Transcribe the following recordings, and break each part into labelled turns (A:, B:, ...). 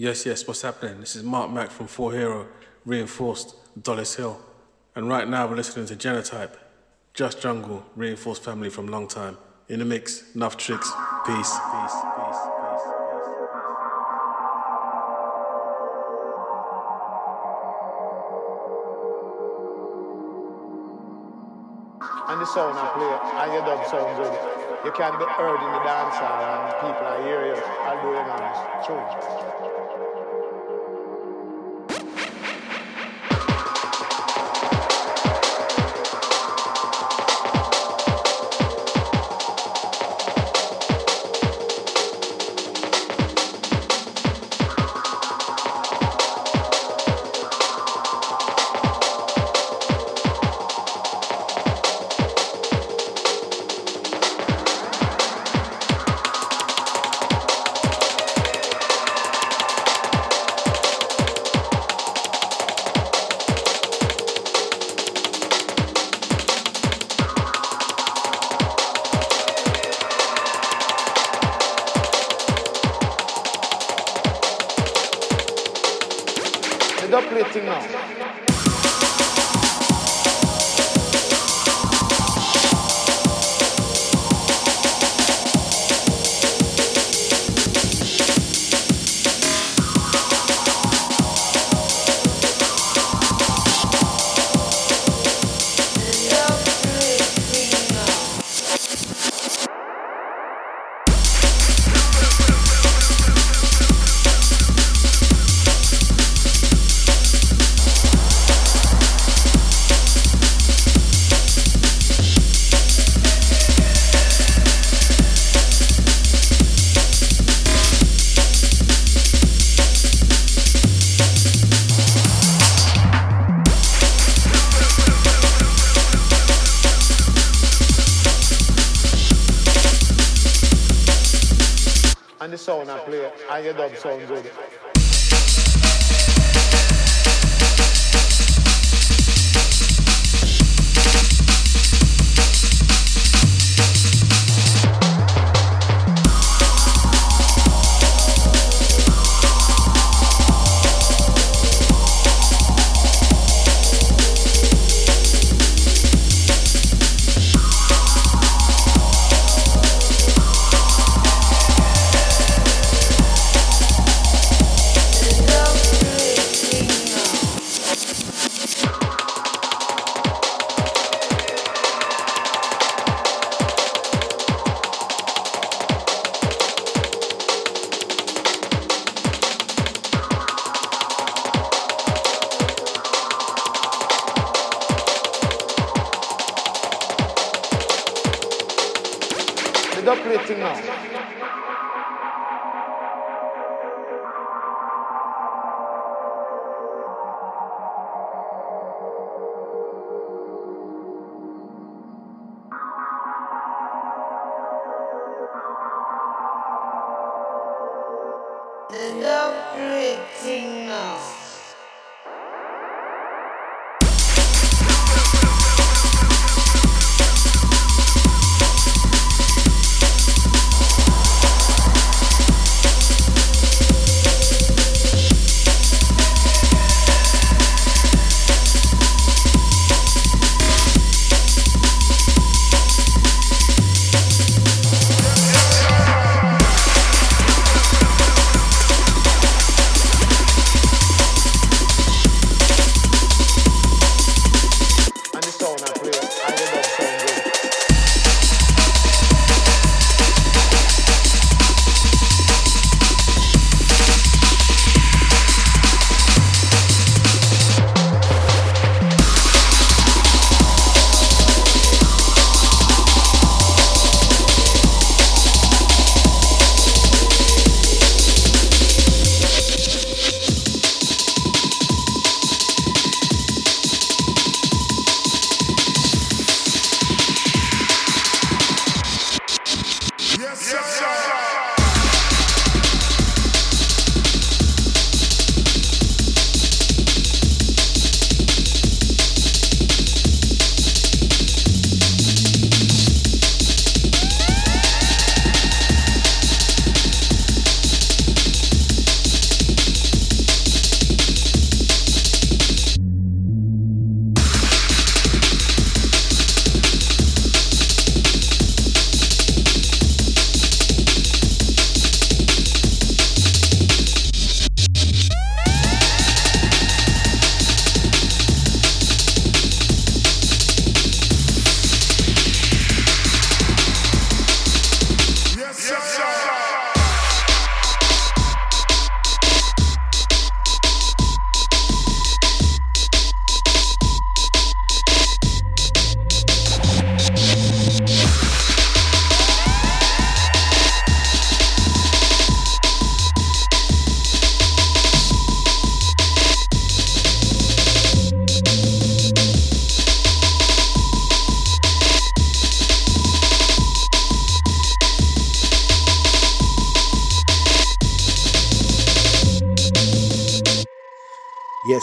A: Yes, yes, what's happening? This is Marc Mac from Four Hero, reinforced Dollis Hill. And right now we're listening to Genotype, Just Jungle, reinforced family from long time. In the mix, enough tricks. Peace, peace,
B: and the sound I play and your dub sound good. You can be heard in the dance hall and people are hear you. I'll do it está Plitin, não. Honest. True. sound good.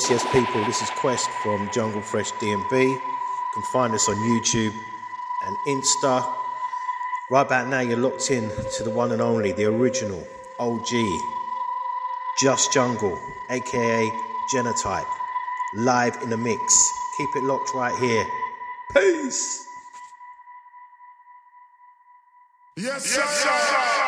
C: Yes, yes, people, this is Quest from Jungle Fresh DMB. You can find us on YouTube and Insta. Right about now, you're locked in to the one and only, the original OG, Just Jungle, aka Genotype, live in the mix. Keep it locked right here. Peace.
D: Yes, yes, sir.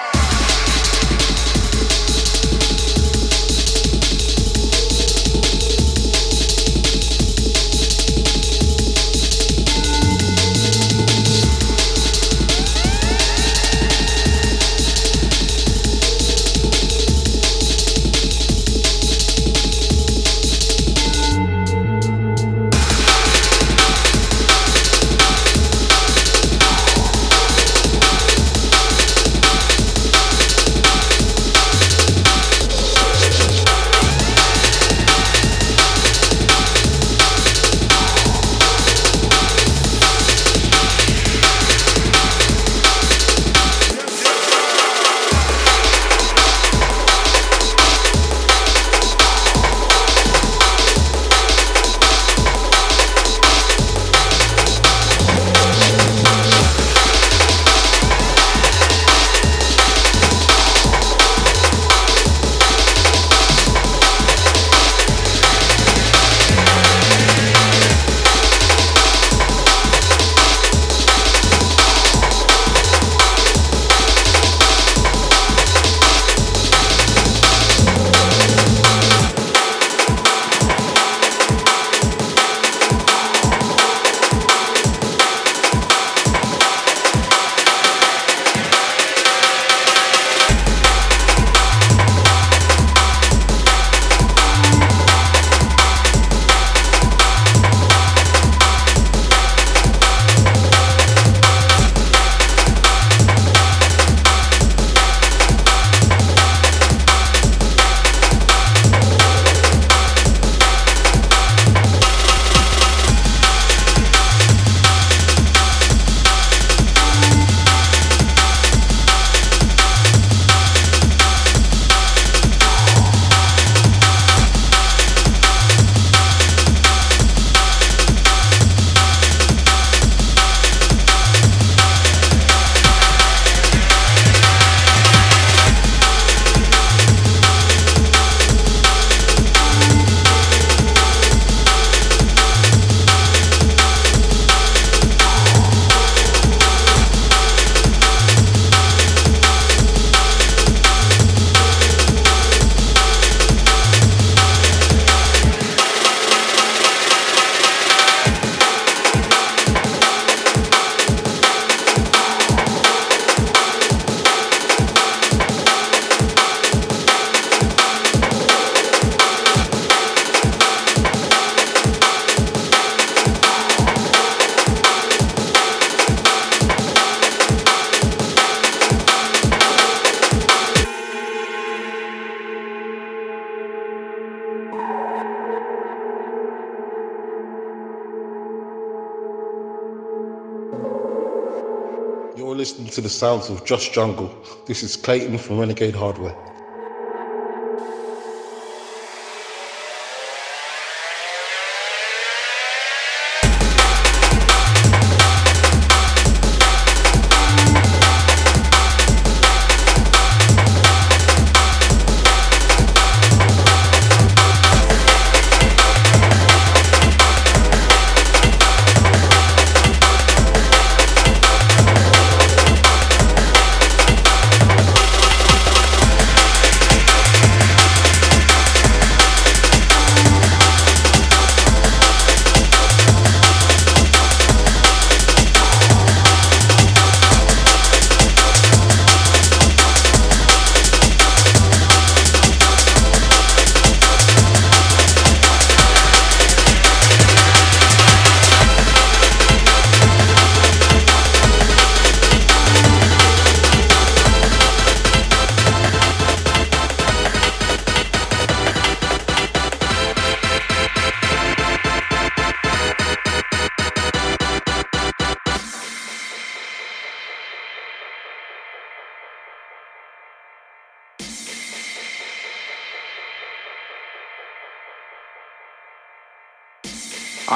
E: To the sounds of Just Jungle. This is Clayton from Renegade Hardware.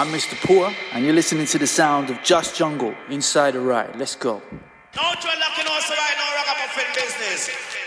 F: I'm Mr. Poor, and you're listening to the sound of Just Jungle inside the ride. Let's go.
G: Don't you now, ragamuffin business.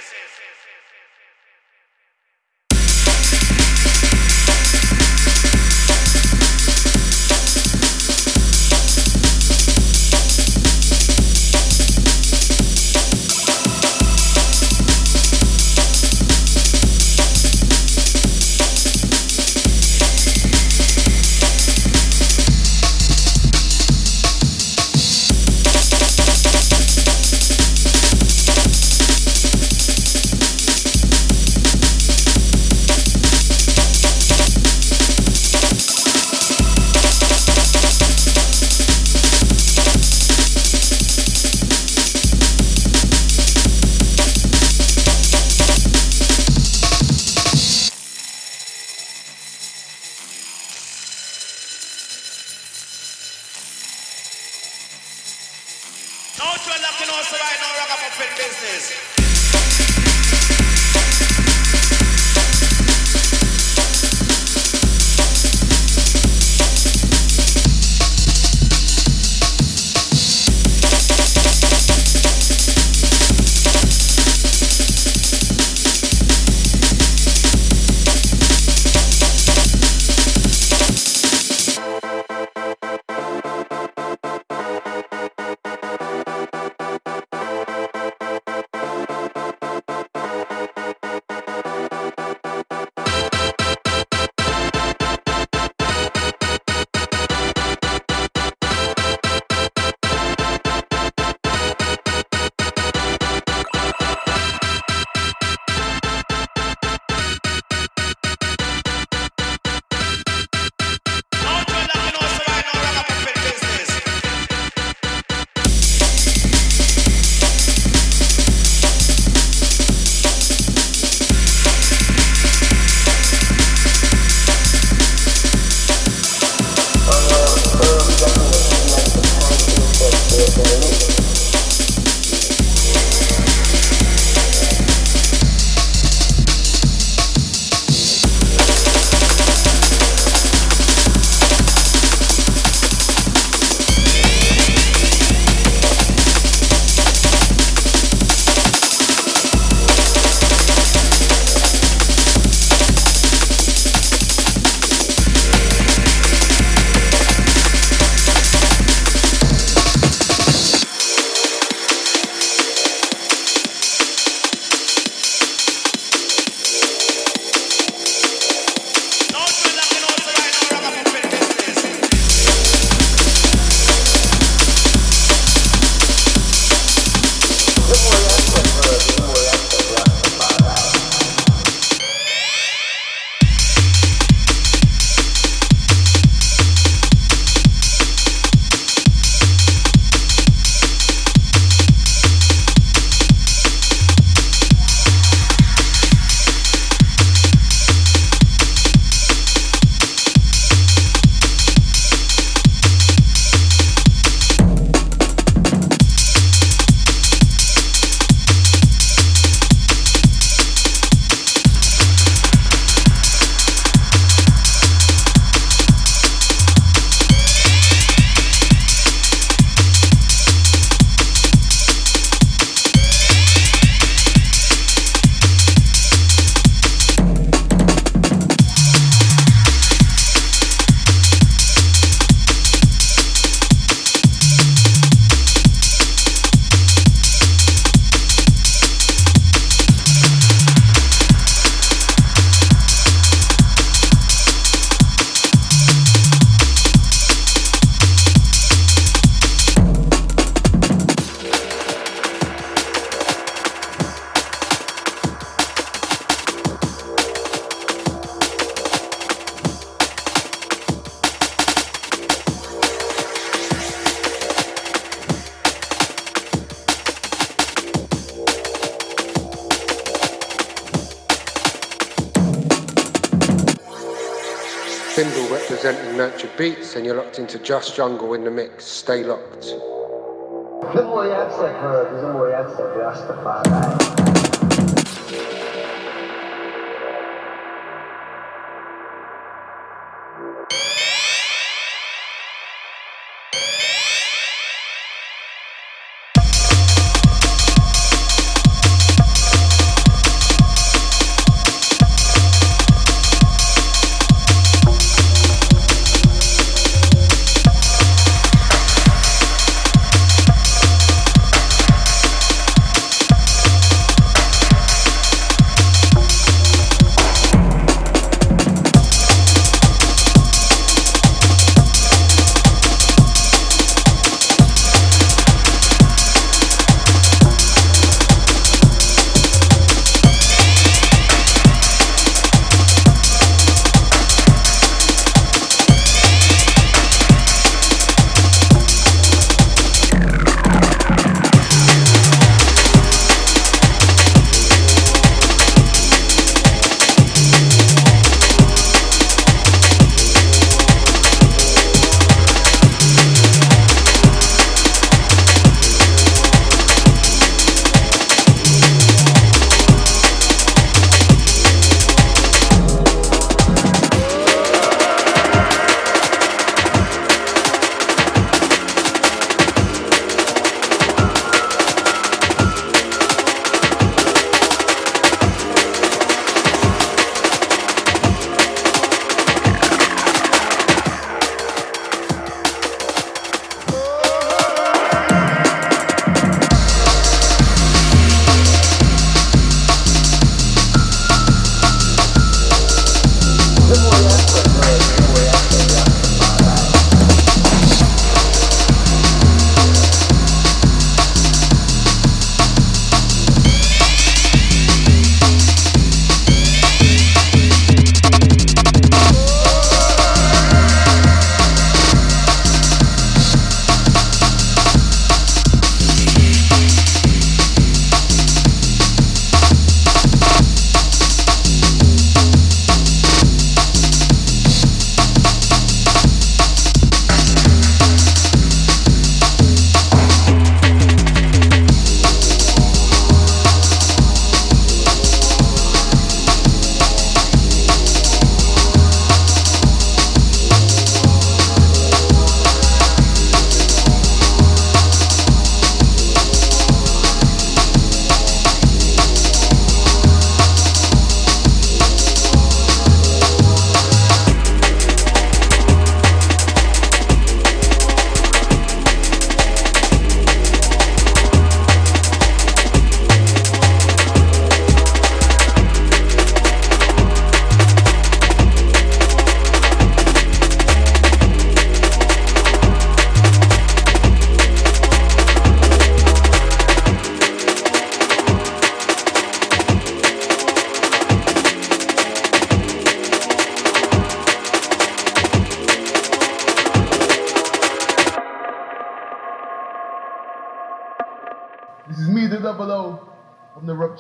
H: Beats and you're locked into Just Jungle in the mix. Stay locked.
I: The more you accept her, the more you accept Rastafari.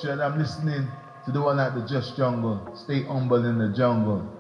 J: And I'm listening to the one at the Just Jungle. Stay humble in the jungle.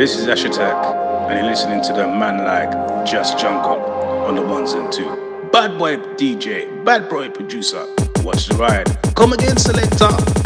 K: This is Ash Attack, and you're listening to the man like Just Jungle on the ones and two. Bad boy DJ, bad boy producer. Watch the ride. Come again, selector.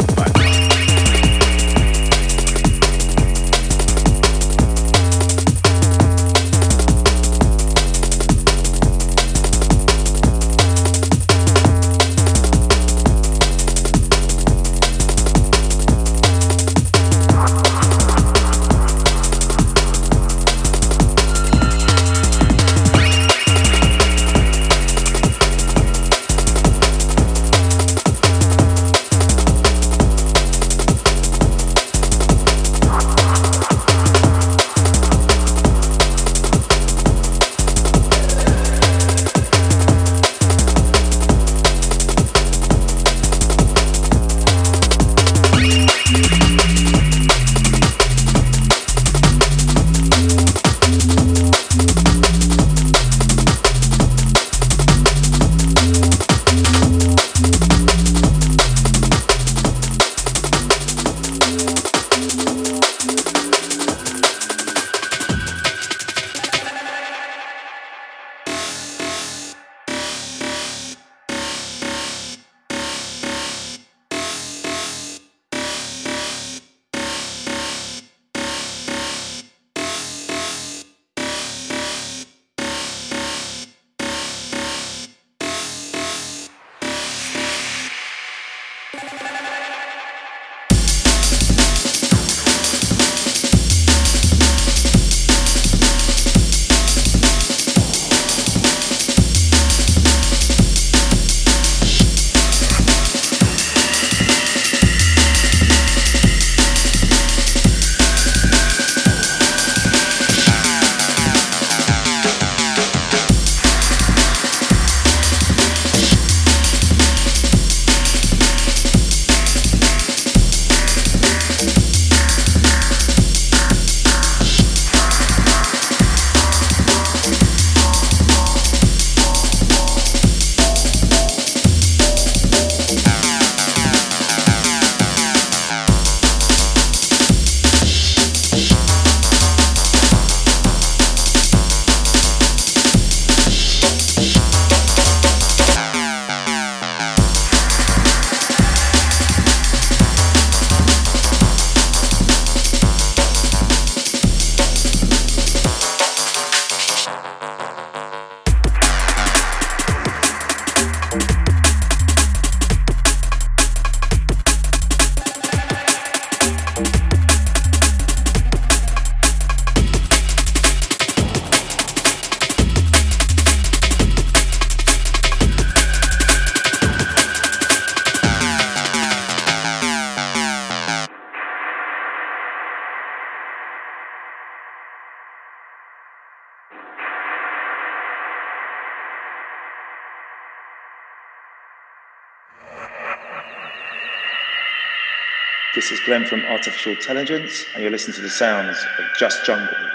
L: This is Glenn from Artificial Intelligence, and you're listening to the sounds of Just Jungle.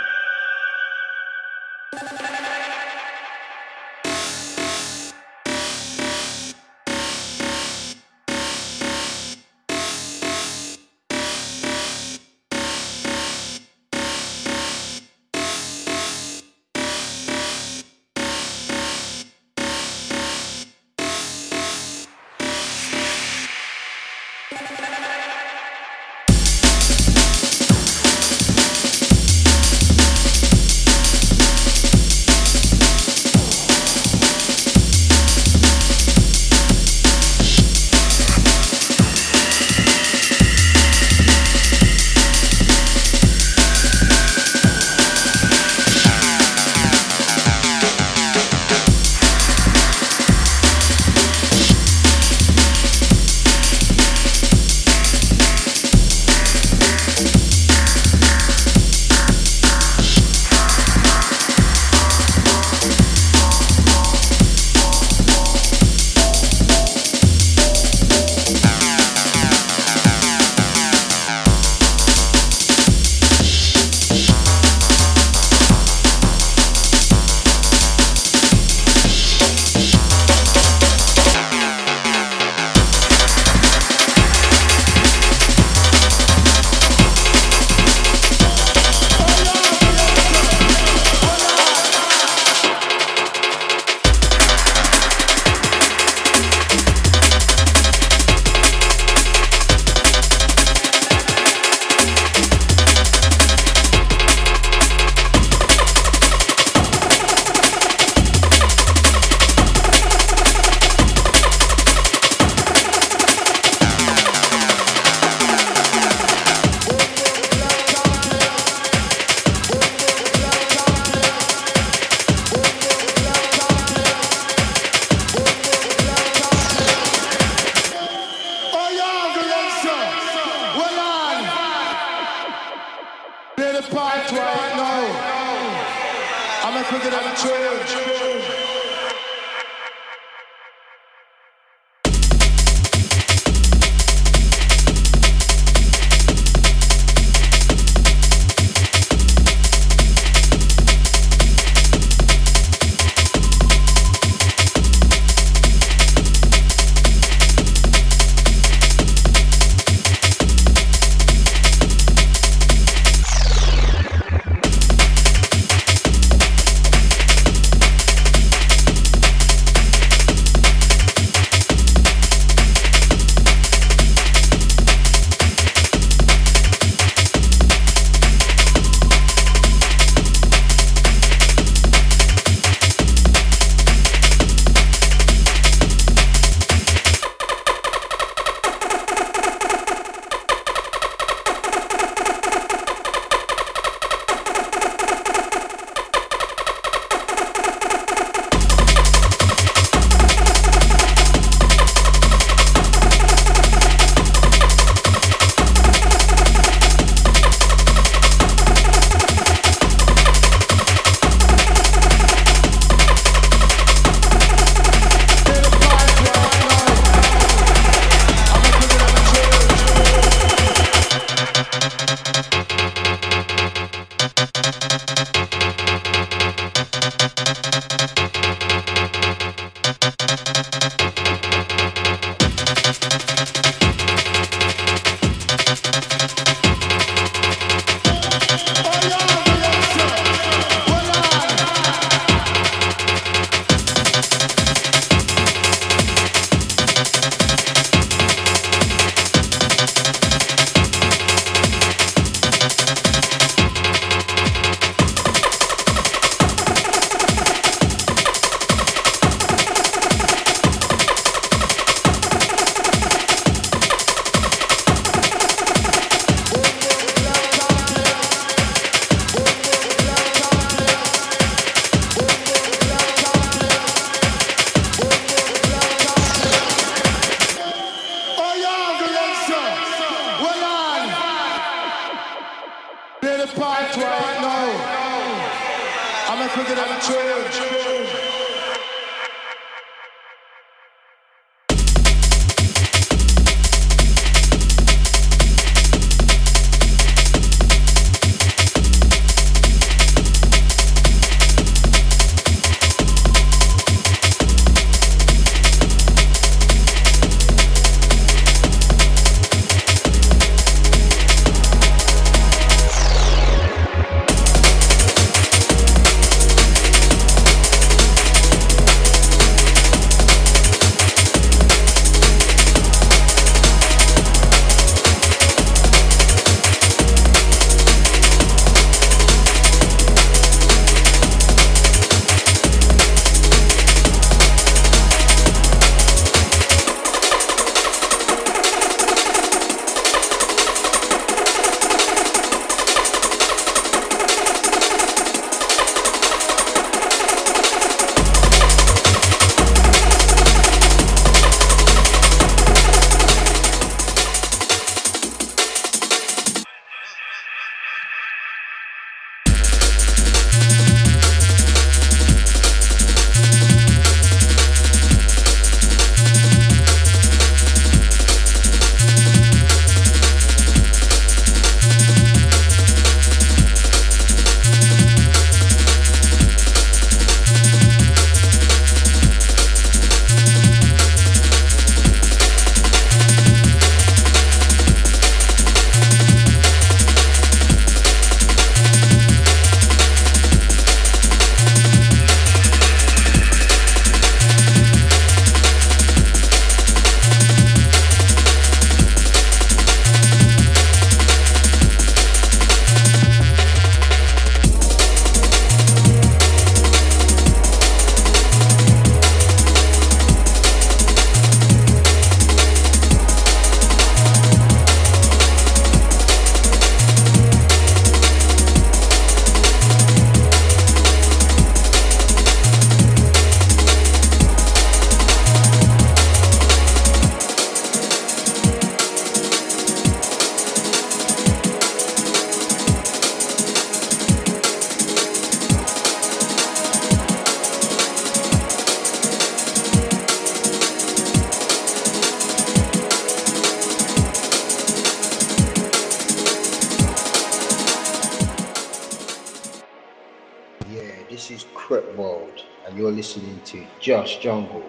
M: Just Jungle.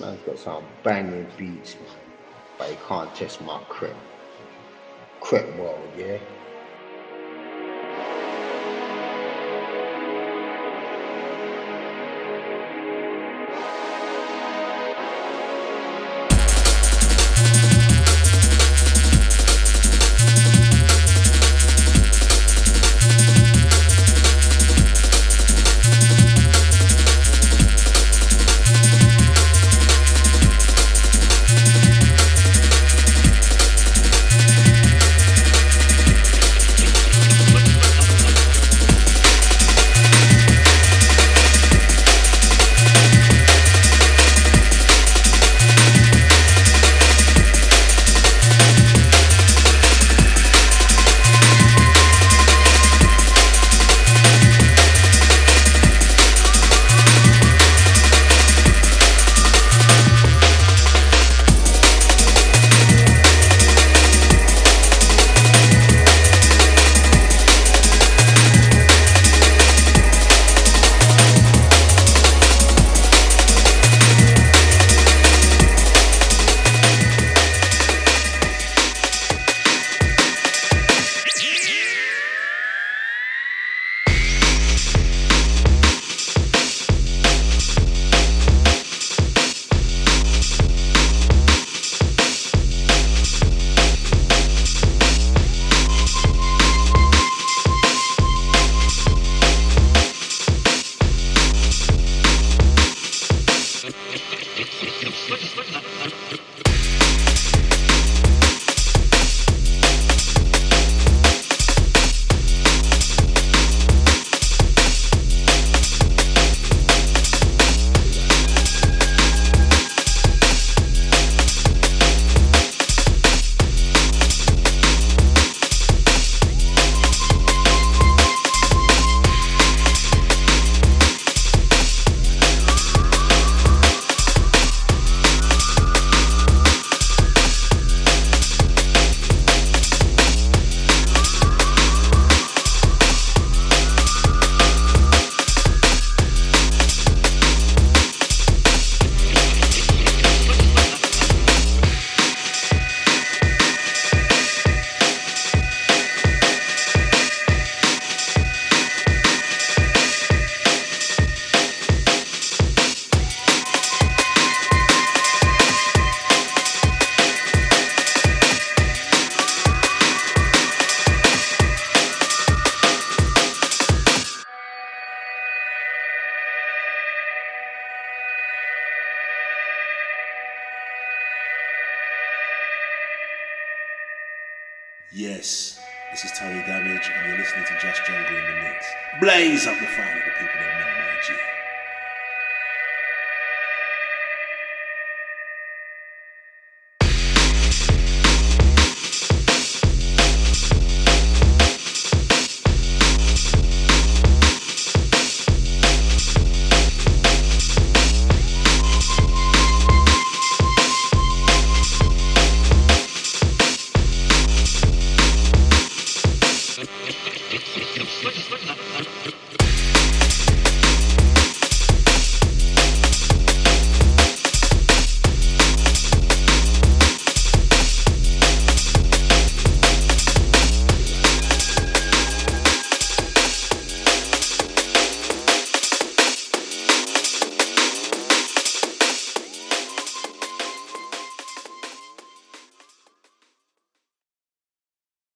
M: Man's got some banging beats, man. But he can't test my crep. Crep world, yeah?
N: Yes, this is Tony Damage, and you're listening to Just Jungle in the Mix. Blaze up the fire of the people that know my G.